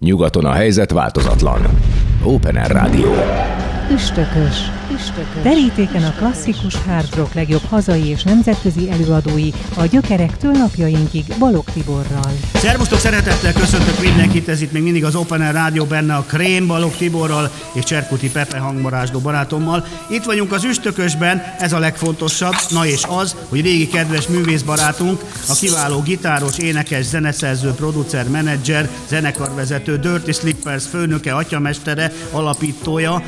Nyugaton a helyzet változatlan. Open Air Rádió. Üstökös. Üstökös. Terítéken a klasszikus hard rock legjobb hazai és nemzetközi előadói a gyökerektől napjainkig Balog Tiborral. Szervusztok, szeretettel köszöntök mindenkit, ez itt még mindig az Open Air Rádió benne a Krém Balog Tiborral és Cserkuti Pepe hangmarásdó barátommal. Itt vagyunk az Üstökösben, ez a legfontosabb, na és az, hogy régi kedves művészbarátunk, a kiváló gitáros, énekes, zeneszerző, producer, menedzser, zenekarvezető, Dirty Slippers főnöke, atyamestere, alapítója,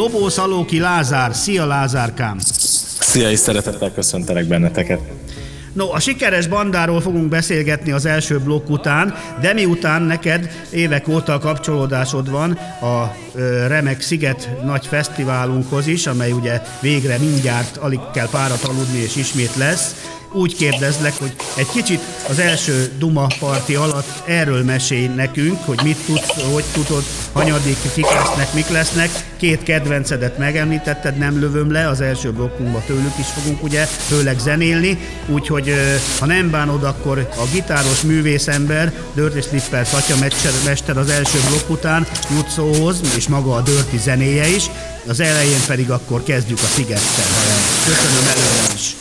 Lobó Szalóki Lázár. Szia Lázárkám! Szia, és szeretettel köszöntelek benneteket. No, a sikeres bandáról fogunk beszélgetni az első blokk után, de miután neked évek óta kapcsolódásod van a Remek Sziget nagy fesztiválunkhoz is, amely ugye végre mindjárt alig kell párat aludni és ismét lesz, úgy kérdezlek, hogy egy kicsit az első Duma parti alatt erről mesélj nekünk, hogy mit tudsz, hogy tudod, hanyadik, kik lesznek, mik lesznek. Két kedvencedet megemlítetted, nem lövöm le, az első blokkunkban tőlük is fogunk ugye, főleg zenélni, úgyhogy ha nem bánod, akkor a gitáros művészember, Dirty Slippers atyamester az első blokk után jut szóhoz, és maga a Dirty zenéje is, az elején pedig akkor kezdjük a Szigettel. Köszönöm előre is.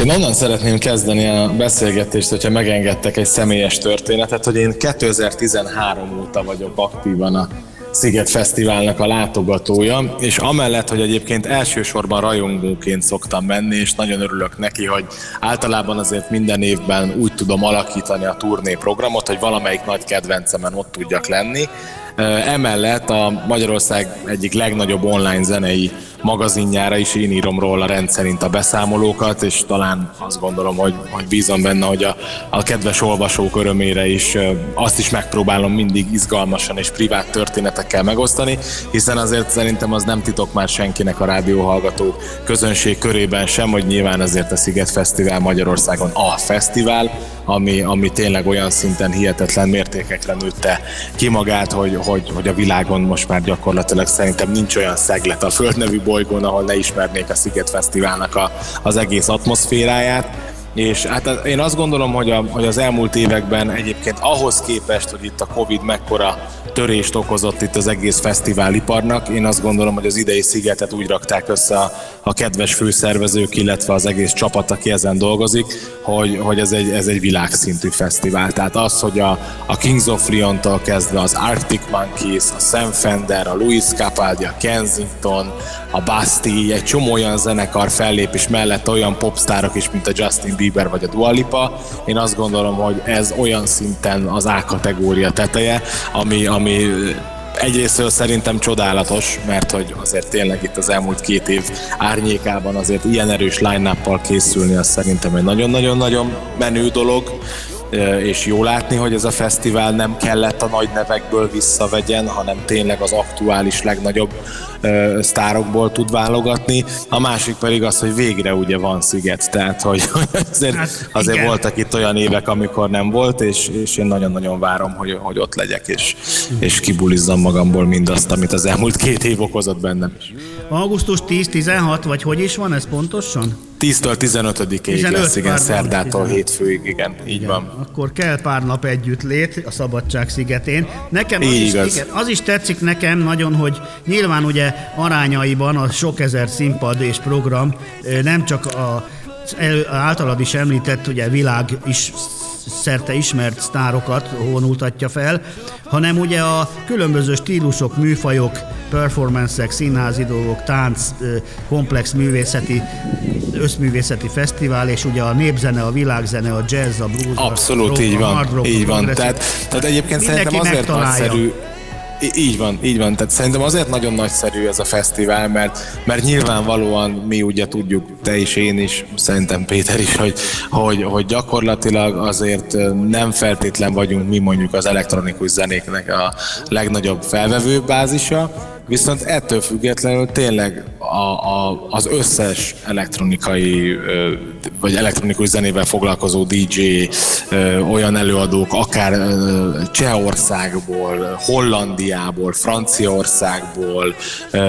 Én onnan szeretném kezdeni a beszélgetést, hogyha megengedtek egy személyes történetet, hogy én 2013 óta vagyok aktívan a Sziget Fesztiválnak a látogatója, és amellett, hogy egyébként elsősorban rajongóként szoktam menni, és nagyon örülök neki, hogy általában azért minden évben úgy tudom alakítani a turné programot, hogy valamelyik nagy kedvencemen ott tudjak lenni. Emellett a Magyarország egyik legnagyobb online zenei magazinjára is én írom róla rendszerint a beszámolókat, és talán azt gondolom, hogy, hogy bízom benne, hogy a, a kedves olvasók örömére is azt is megpróbálom mindig izgalmasan és privát történetekkel megosztani, hiszen azért szerintem az nem titok már senkinek a rádióhallgató közönség körében sem, hogy nyilván azért a Sziget Fesztivál Magyarországon a fesztivál, ami, ami tényleg olyan szinten hihetetlen mértékekre nőtte ki magát, hogy, hogy, hogy a világon most már gyakorlatilag szerintem nincs olyan szeglet a földnevű bolygón, ahol ne ismernék a Sziget Fesztiválnak a, az egész atmoszféráját és hát én azt gondolom, hogy, a, hogy az elmúlt években egyébként ahhoz képest, hogy itt a Covid mekkora törést okozott itt az egész fesztiváliparnak, én azt gondolom, hogy az idei szigetet úgy rakták össze a, a kedves főszervezők, illetve az egész csapat, aki ezen dolgozik, hogy, hogy ez, egy, ez egy világszintű fesztivál. Tehát az, hogy a, a Kings of Leon-tól kezdve az Arctic Monkeys, a Sam Fender, a Louis Capaldi, a Kensington, a Bastille, egy csomó olyan zenekar fellépés mellett olyan popstárok is, mint a Justin Bieber vagy a Dua Lipa. Én azt gondolom, hogy ez olyan szinten az A kategória teteje, ami, ami egyrésztől szerintem csodálatos, mert hogy azért tényleg itt az elmúlt két év árnyékában azért ilyen erős line készülni, az szerintem egy nagyon-nagyon-nagyon menő dolog és jó látni, hogy ez a fesztivál nem kellett a nagy nevekből visszavegyen, hanem tényleg az aktuális legnagyobb sztárokból tud válogatni. A másik pedig az, hogy végre ugye van sziget, tehát hogy, azért, hát, azért voltak itt olyan évek, amikor nem volt, és, és én nagyon-nagyon várom, hogy, hogy ott legyek, és, és kibulizzam magamból mindazt, amit az elmúlt két év okozott bennem is. Augusztus 10-16, vagy hogy is van ez pontosan? 10-től 15-ig lesz, igen, szerdától hétfőig, igen, így igen. van. Akkor kell pár nap együtt lét a Szabadság szigetén. Nekem az is, igen, az is tetszik nekem nagyon, hogy nyilván ugye arányaiban a sok ezer színpad és program nem csak a általad is említett ugye világ is szerte ismert sztárokat vonultatja fel, hanem ugye a különböző stílusok, műfajok, performancek, színházi dolgok, tánc, komplex művészeti, összművészeti fesztivál, és ugye a népzene, a világzene, a jazz, a blues, Abszolút, a rock, így van, a hard rock, így van. Tehát, tehát egyébként szerintem azért nagyszerű, így van, így van. Tehát szerintem azért nagyon nagyszerű ez a fesztivál, mert, mert nyilvánvalóan mi ugye tudjuk, te is, én is, szerintem Péter is, hogy, hogy, hogy gyakorlatilag azért nem feltétlen vagyunk mi mondjuk az elektronikus zenéknek a legnagyobb felvevő bázisa, viszont ettől függetlenül tényleg a, a, az összes elektronikai vagy elektronikus zenével foglalkozó DJ, olyan előadók, akár Csehországból, Hollandiából, Franciaországból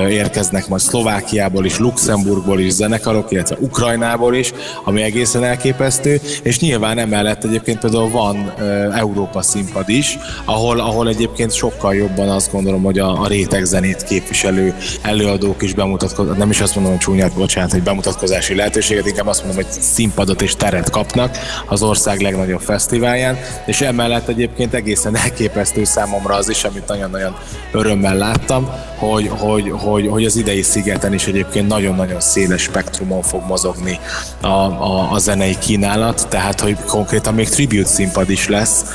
érkeznek majd Szlovákiából is, Luxemburgból is zenekarok, illetve Ukrajnából is, ami egészen elképesztő, és nyilván emellett egyébként például van Európa színpad is, ahol, ahol egyébként sokkal jobban azt gondolom, hogy a, a réteg zenét képviselő előadók is bemutatkoznak, nem is azt mondom, hogy csúnyát, bocsánat, hogy bemutatkozási lehetőséget, inkább azt mondom, hogy színpadot és teret kapnak az ország legnagyobb fesztiválján, és emellett egyébként egészen elképesztő számomra az is, amit nagyon-nagyon örömmel láttam, hogy, hogy, hogy, hogy az idei szigeten is egyébként nagyon-nagyon széles spektrumon fog mozogni a, a, a zenei kínálat, tehát hogy konkrétan még tribute színpad is lesz,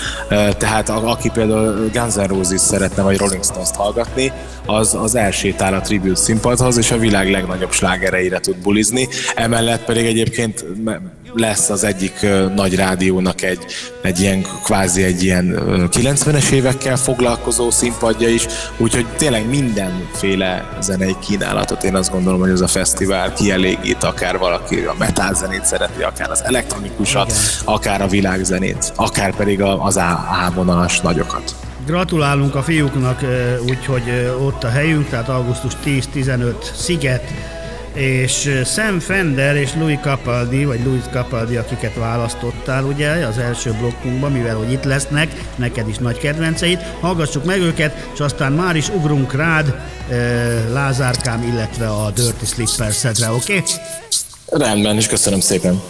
tehát aki például Guns N' Roses szeretne, vagy Rolling Stones-t hallgatni, az, az elsétál a tribute színpadhoz, és a világ legnagyobb slágereire tud bulizni. Emellett pedig egyébként lesz az egyik nagy rádiónak egy, egy ilyen kvázi egy ilyen 90-es évekkel foglalkozó színpadja is, úgyhogy tényleg mindenféle zenei kínálatot én azt gondolom, hogy ez a fesztivál kielégít, akár valaki a metal zenét szereti, akár az elektronikusat, Igen. akár a világzenét, akár pedig az ávonalas nagyokat. Gratulálunk a fiúknak, úgyhogy ott a helyünk, tehát augusztus 10-15 Sziget, és Sam Fender és Louis Capaldi, vagy Louis Capaldi, akiket választottál ugye az első blokkunkban, mivel hogy itt lesznek, neked is nagy kedvenceid. Hallgassuk meg őket, és aztán már is ugrunk rád Lázárkám, illetve a Dirty Slippers-edre, oké? Okay? Rendben, és köszönöm szépen.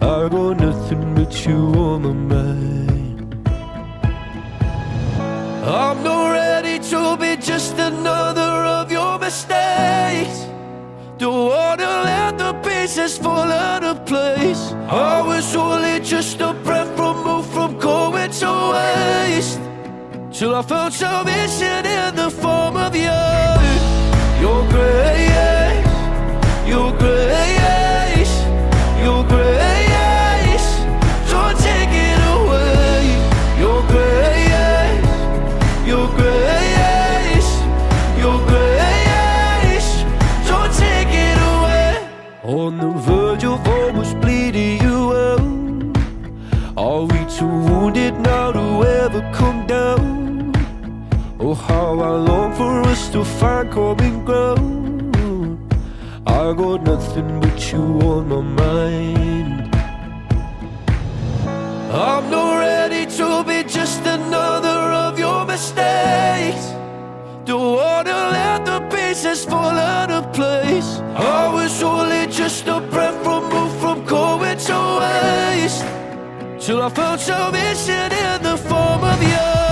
I got nothing but you on my mind. I'm not ready to be just another of your mistakes. Don't wanna let the pieces fall out of place. I was only just a breath removed from going to waste. Till I found salvation in the form of you. Your grace, your how I long for us to find common ground. I got nothing but you on my mind. I'm not ready to be just another of your mistakes. Don't wanna let the pieces fall out of place. I was only just a breath removed from going to waste. Till I found salvation in the form of you.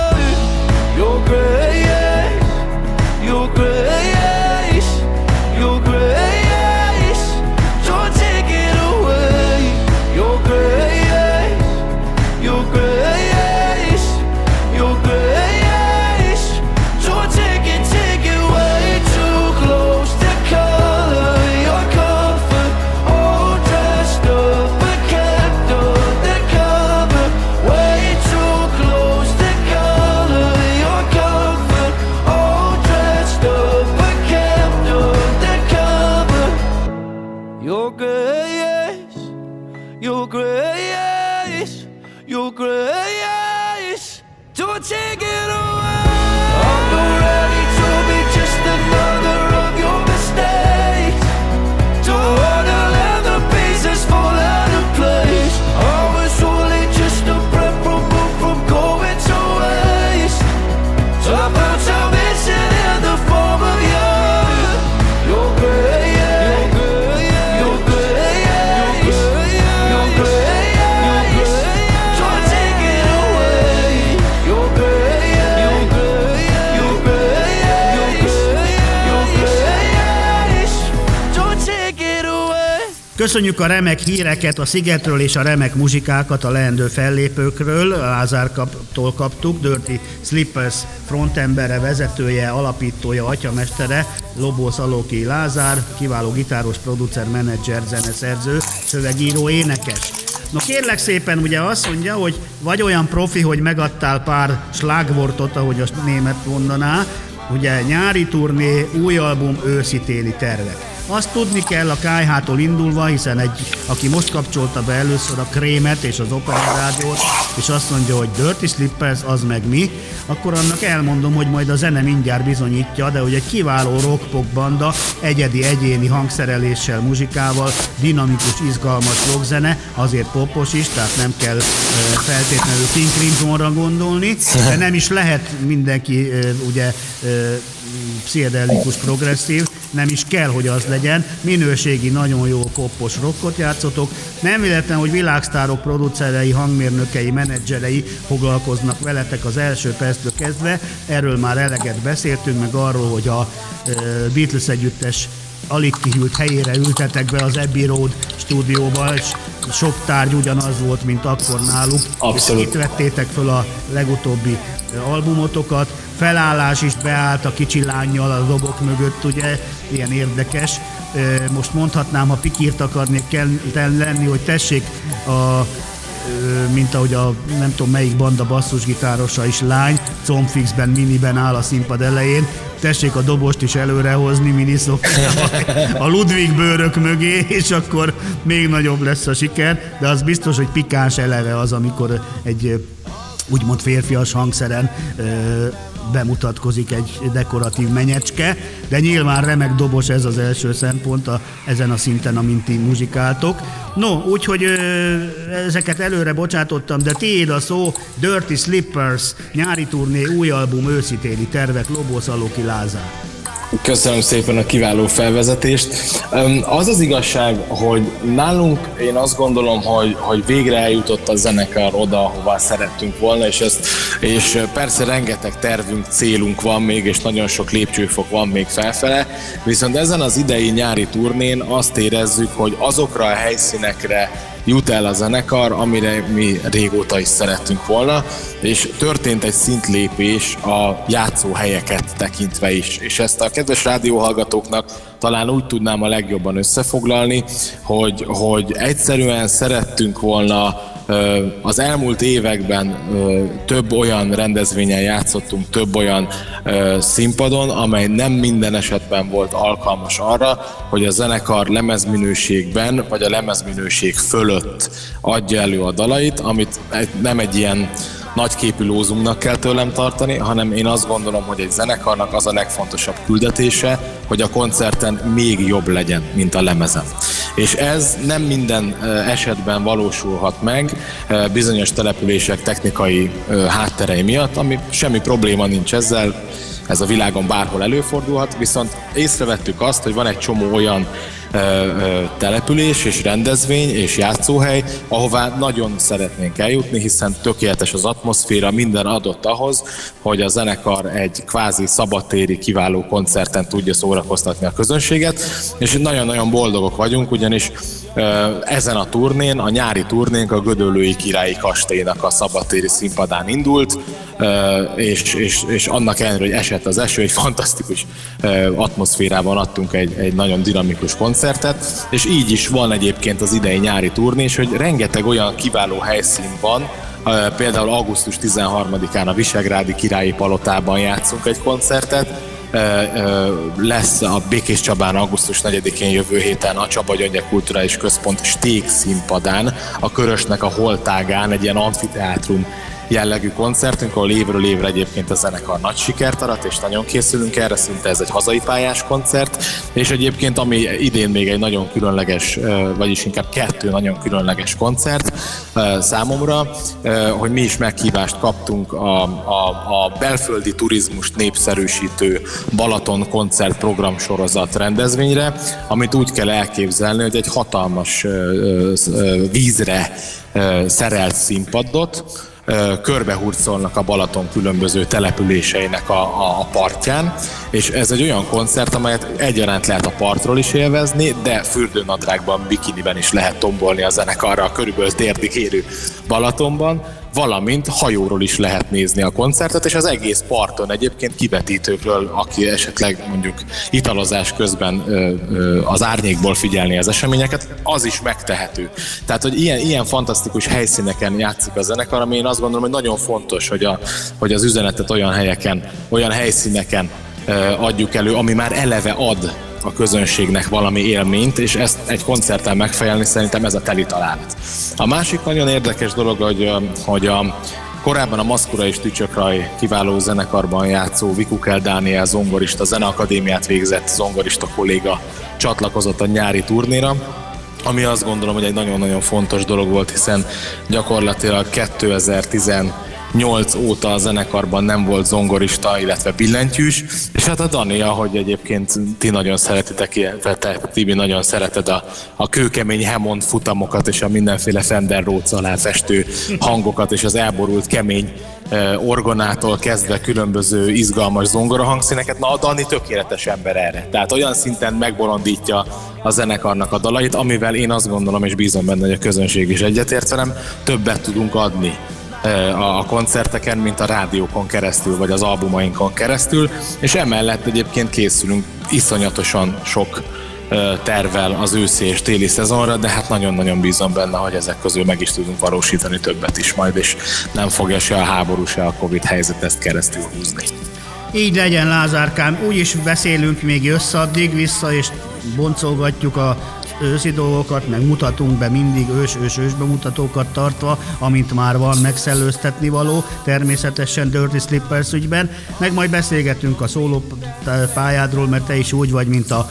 Köszönjük a remek híreket a Szigetről és a remek muzsikákat a leendő fellépőkről. Lázár kaptól kaptuk, Dirty Slippers frontembere, vezetője, alapítója, atyamestere, Lobó Szalóki Lázár, kiváló gitáros, producer, menedzser, zeneszerző, szövegíró, énekes. No kérlek szépen, ugye azt mondja, hogy vagy olyan profi, hogy megadtál pár slágvortot, ahogy a német mondaná, ugye nyári turné, új album, őszi-téli tervek. Azt tudni kell a KH-tól indulva, hiszen egy, aki most kapcsolta be először a Krémet és az Opera és azt mondja, hogy Dirty Slippers, az meg mi, akkor annak elmondom, hogy majd a zene mindjárt bizonyítja, de hogy egy kiváló rock banda, egyedi, egyéni hangszereléssel, muzsikával, dinamikus, izgalmas rockzene, azért popos is, tehát nem kell feltétlenül King Crimsonra gondolni, de nem is lehet mindenki ugye pszichedelikus progresszív, nem is kell, hogy az legyen. Minőségi, nagyon jó poppos rockot játszotok. Nem véletlen, hogy világsztárok producerei, hangmérnökei, menedzserei foglalkoznak veletek az első perctől kezdve. Erről már eleget beszéltünk, meg arról, hogy a Beatles együttes alig kihűlt helyére ültetek be az Abbey Road stúdióba, és sok tárgy ugyanaz volt, mint akkor náluk. Abszolút. És itt vettétek föl a legutóbbi albumotokat, felállás is beállt a kicsi lányjal a dobok mögött, ugye, ilyen érdekes. Most mondhatnám, ha pikírt akarnék kell lenni, hogy tessék a mint ahogy a nem tudom melyik banda basszusgitárosa is lány, combfixben, miniben áll a színpad elején, tessék a dobost is előrehozni miniszokával a Ludwig bőrök mögé, és akkor még nagyobb lesz a siker, de az biztos, hogy pikáns eleve az, amikor egy úgymond férfias hangszeren bemutatkozik egy dekoratív menyecske, de nyilván remek dobos ez az első szempont a, ezen a szinten, amint ti muzsikáltok. No, úgyhogy ezeket előre bocsátottam, de tiéd a szó, Dirty Slippers, nyári turné, új album, őszitéli tervek, Lobos Aloki Lázár. Köszönöm szépen a kiváló felvezetést. Az az igazság, hogy nálunk én azt gondolom, hogy, hogy végre eljutott a zenekar oda, ahová szerettünk volna, és, ezt, és persze rengeteg tervünk, célunk van még, és nagyon sok lépcsőfok van még felfele, viszont ezen az idei nyári turnén azt érezzük, hogy azokra a helyszínekre jut el a zenekar, amire mi régóta is szerettünk volna, és történt egy szintlépés a játszóhelyeket tekintve is. És ezt a kedves rádióhallgatóknak talán úgy tudnám a legjobban összefoglalni, hogy, hogy egyszerűen szerettünk volna az elmúlt években több olyan rendezvényen játszottunk, több olyan színpadon, amely nem minden esetben volt alkalmas arra, hogy a zenekar lemezminőségben, vagy a lemezminőség fölött adja elő a dalait, amit nem egy ilyen nagyképű lózunknak kell tőlem tartani, hanem én azt gondolom, hogy egy zenekarnak az a legfontosabb küldetése, hogy a koncerten még jobb legyen, mint a lemezem. És ez nem minden esetben valósulhat meg bizonyos települések technikai hátterei miatt, ami semmi probléma nincs ezzel, ez a világon bárhol előfordulhat, viszont észrevettük azt, hogy van egy csomó olyan település és rendezvény és játszóhely, ahová nagyon szeretnénk eljutni, hiszen tökéletes az atmoszféra, minden adott ahhoz, hogy a zenekar egy kvázi szabadtéri kiváló koncerten tudja szórakoztatni a közönséget, és nagyon-nagyon boldogok vagyunk, ugyanis ezen a turnén, a nyári turnénk a Gödöllői Királyi Kastélynak a szabadtéri színpadán indult, és, és, és annak ellenére, hogy esett az eső, egy fantasztikus atmoszférában adtunk egy, egy nagyon dinamikus koncertet, és így is van egyébként az idei nyári turné, és hogy rengeteg olyan kiváló helyszín van, például augusztus 13-án a Visegrádi Királyi Palotában játszunk egy koncertet, lesz a Békés Csabán augusztus 4-én jövő héten a Csaba Gyöngye Kulturális Központ Stég színpadán, a Körösnek a Holtágán egy ilyen amfiteátrum jellegű koncertünk, ahol évről évre egyébként a zenekar nagy sikert arat, és nagyon készülünk erre, szinte ez egy hazai pályás koncert, és egyébként ami idén még egy nagyon különleges, vagyis inkább kettő nagyon különleges koncert számomra, hogy mi is meghívást kaptunk a, a, a belföldi turizmust népszerűsítő Balaton koncert program sorozat rendezvényre, amit úgy kell elképzelni, hogy egy hatalmas vízre szerelt színpadot, körbehurcolnak a Balaton különböző településeinek a, a, a partján, és ez egy olyan koncert, amelyet egyaránt lehet a partról is élvezni, de fürdőnadrágban, bikiniben is lehet tombolni a zenekarra a körülbelül térdig érő Balatonban, valamint hajóról is lehet nézni a koncertet, és az egész parton egyébként kivetítőkről, aki esetleg mondjuk italozás közben ö, ö, az árnyékból figyelni az eseményeket, az is megtehető. Tehát, hogy ilyen, ilyen fantasztikus helyszíneken játszik a zenekar, ami én azt gondolom, hogy nagyon fontos, hogy, a, hogy az üzenetet olyan helyeken, olyan helyszíneken adjuk elő, ami már eleve ad a közönségnek valami élményt, és ezt egy koncerten megfejelni szerintem ez a teli találat. A másik nagyon érdekes dolog, hogy, hogy a, Korábban a Maszkura és Tücsökraj kiváló zenekarban játszó Vikukel Dániel zongorista, zeneakadémiát végzett zongorista kolléga csatlakozott a nyári turnéra, ami azt gondolom, hogy egy nagyon-nagyon fontos dolog volt, hiszen gyakorlatilag 2010 8 óta a zenekarban nem volt zongorista, illetve billentyűs, és hát a Dani, ahogy egyébként ti nagyon szeretitek, illetve te, Tibi, nagyon szereted a, a kőkemény Hemond futamokat, és a mindenféle Fender Rhodes alá festő hangokat, és az elborult kemény orgonától kezdve különböző izgalmas zongora hangszíneket, na a Dani tökéletes ember erre. Tehát olyan szinten megbolondítja a zenekarnak a dalait, amivel én azt gondolom és bízom benne, hogy a közönség is egyetért velem, többet tudunk adni a koncerteken, mint a rádiókon keresztül, vagy az albumainkon keresztül, és emellett egyébként készülünk iszonyatosan sok tervel az őszi és téli szezonra, de hát nagyon-nagyon bízom benne, hogy ezek közül meg is tudunk valósítani többet is majd, és nem fogja se a háború, se a Covid helyzet ezt keresztül húzni. Így legyen, Lázárkám. Úgy is beszélünk még összaddig vissza, és boncolgatjuk a őszi dolgokat, meg mutatunk be mindig ős-ős-ős bemutatókat tartva, amint már van megszellőztetni való, természetesen Dirty Slippers ügyben, meg majd beszélgetünk a szóló pályádról, mert te is úgy vagy, mint a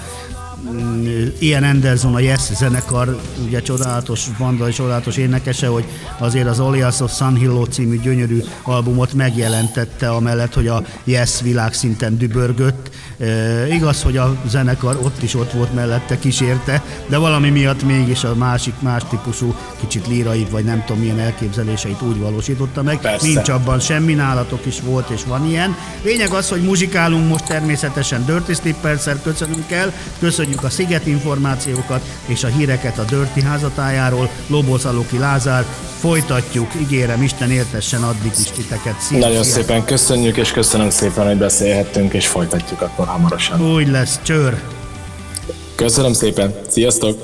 Ian Anderson, a Yes zenekar, ugye csodálatos banda, csodálatos énekese, hogy azért az Alias of Sun Hill című gyönyörű albumot megjelentette, amellett, hogy a Yes világszinten dübörgött. E, igaz, hogy a zenekar ott is ott volt mellette, kísérte, de valami miatt mégis a másik, más típusú, kicsit lírai, vagy nem tudom milyen elképzeléseit úgy valósította meg. Persze. Nincs abban semmi, nálatok is volt és van ilyen. Lényeg az, hogy muzsikálunk most természetesen Dirty Slippers-szer köszönünk el, köszönjük a Sziget információkat és a híreket a Dörti házatájáról. Lobos Aloki Lázár, folytatjuk, ígérem, Isten éltessen addig is titeket. Szia, Nagyon szia. szépen köszönjük, és köszönöm szépen, hogy beszélhettünk, és folytatjuk akkor hamarosan. Úgy lesz, csör! Köszönöm szépen, sziasztok!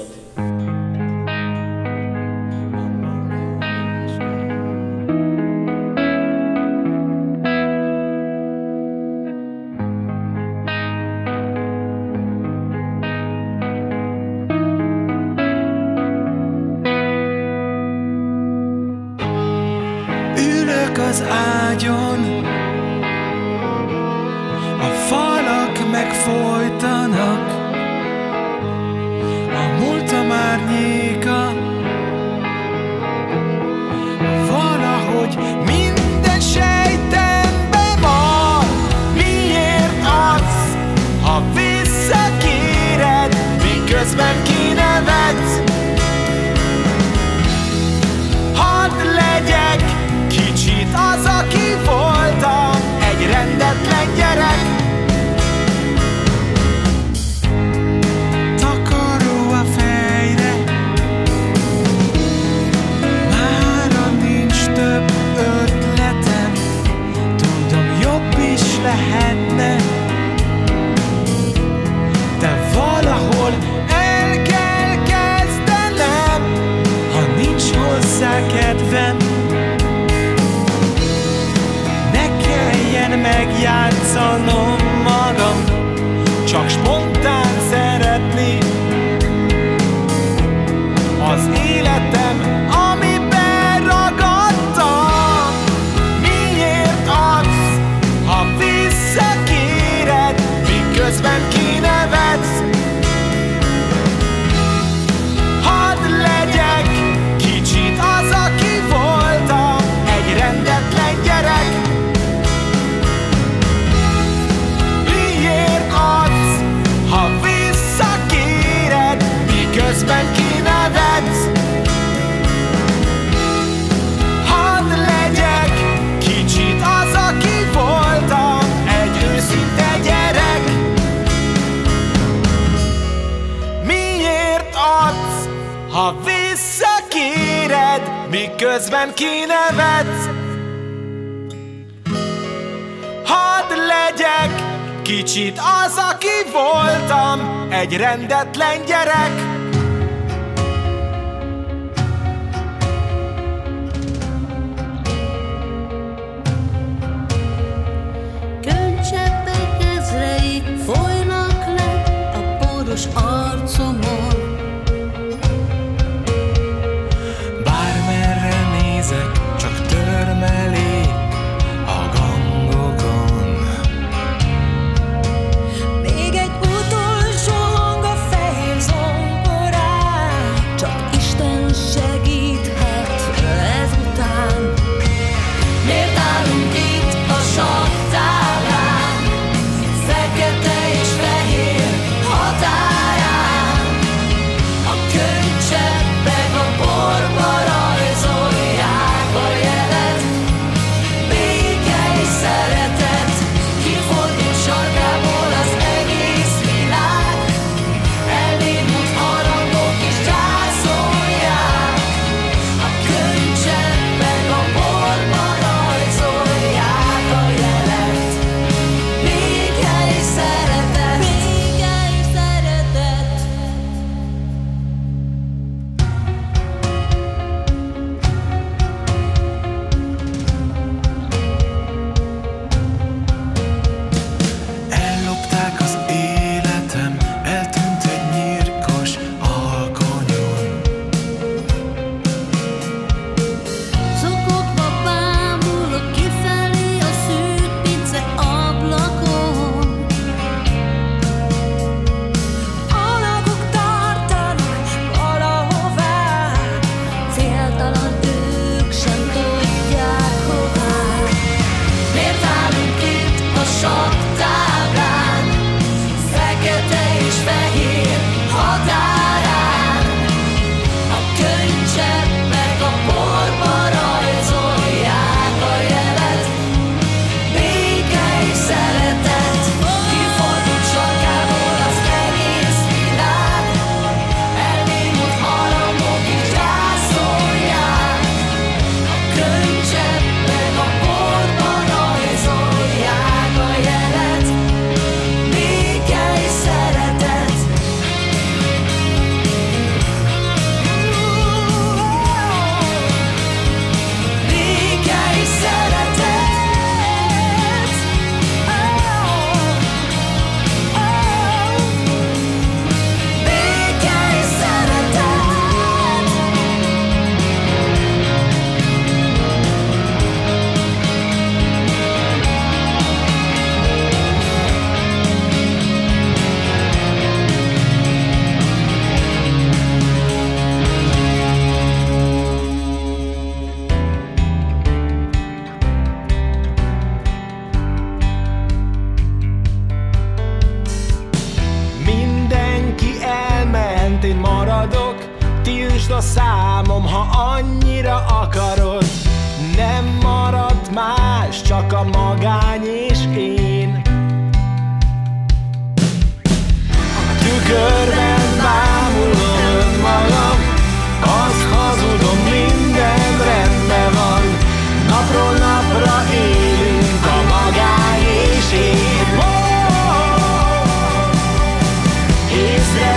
I don't csak spontán szeretni az életet. Miközben kinevetsz. Hadd legyek kicsit az, aki voltam Egy rendetlen gyerek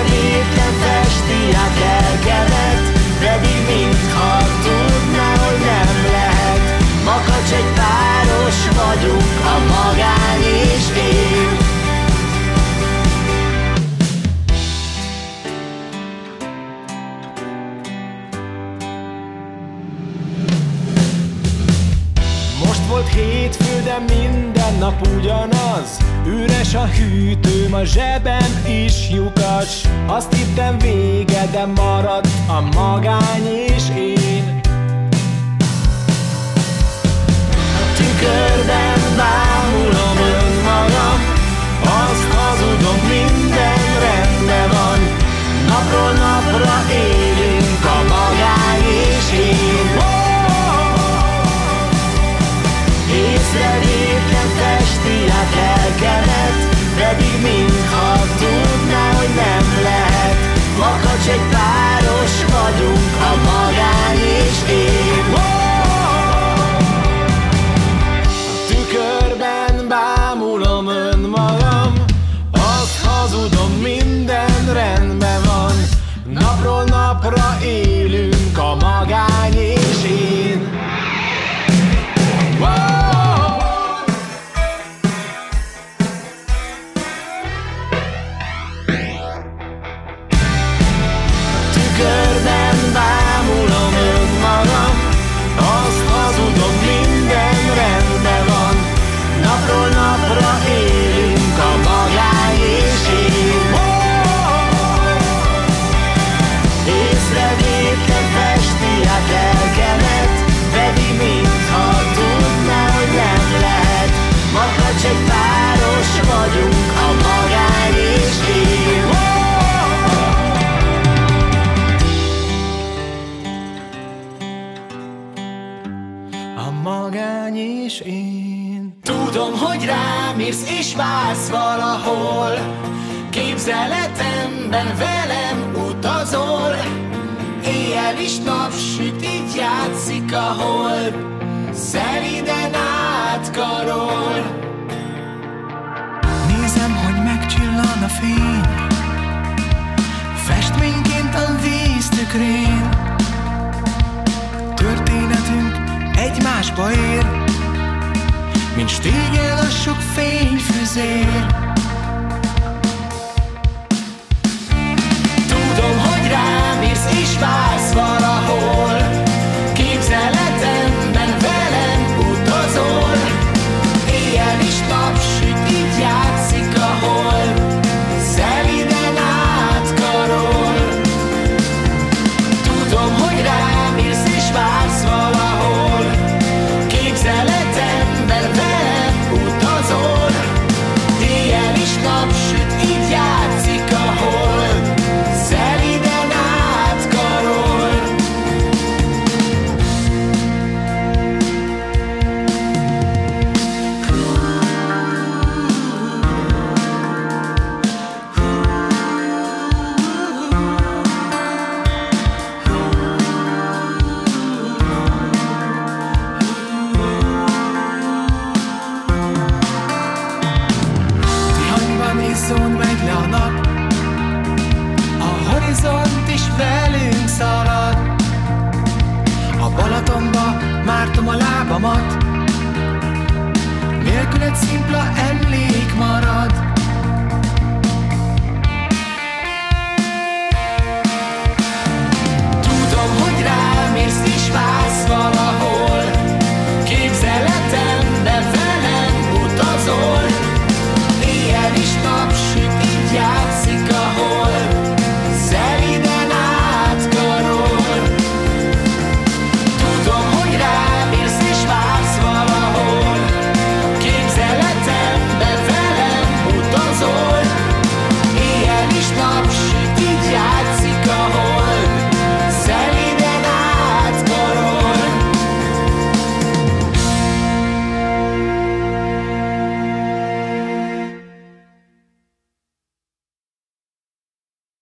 Észrevétlen festi a lelkemet Pedig mintha tudná, hogy nem lehet. Makacs egy páros vagyunk, a magány Most volt hétfő, de minden nap ugyanaz. Üres a hűtőm, a zsebem is lyukas. Azt hittem vége, de maradt a magány és én. A tükörben bámulom önmagam. Azt hazudom, minden rendben van. Napról napra élünk a magány és én. Észrevétlen át lelkemet Pedig mintha tudná, hogy nem lehet. Makacs egy páros vagyunk, a magány és én. A tükörben bámulom önmagam rám írsz és vársz valahol. Képzeletemben velem utazol. Éjjel is napsüt, így játszik a hold Szeliden átkarol. Nézem, hogy megcsillan a fény. Festményként a víz tükrén. Történetünk egymásba ér Mint stégel a sok fényfüzér Tudom, hogy rám írsz és vársz valahol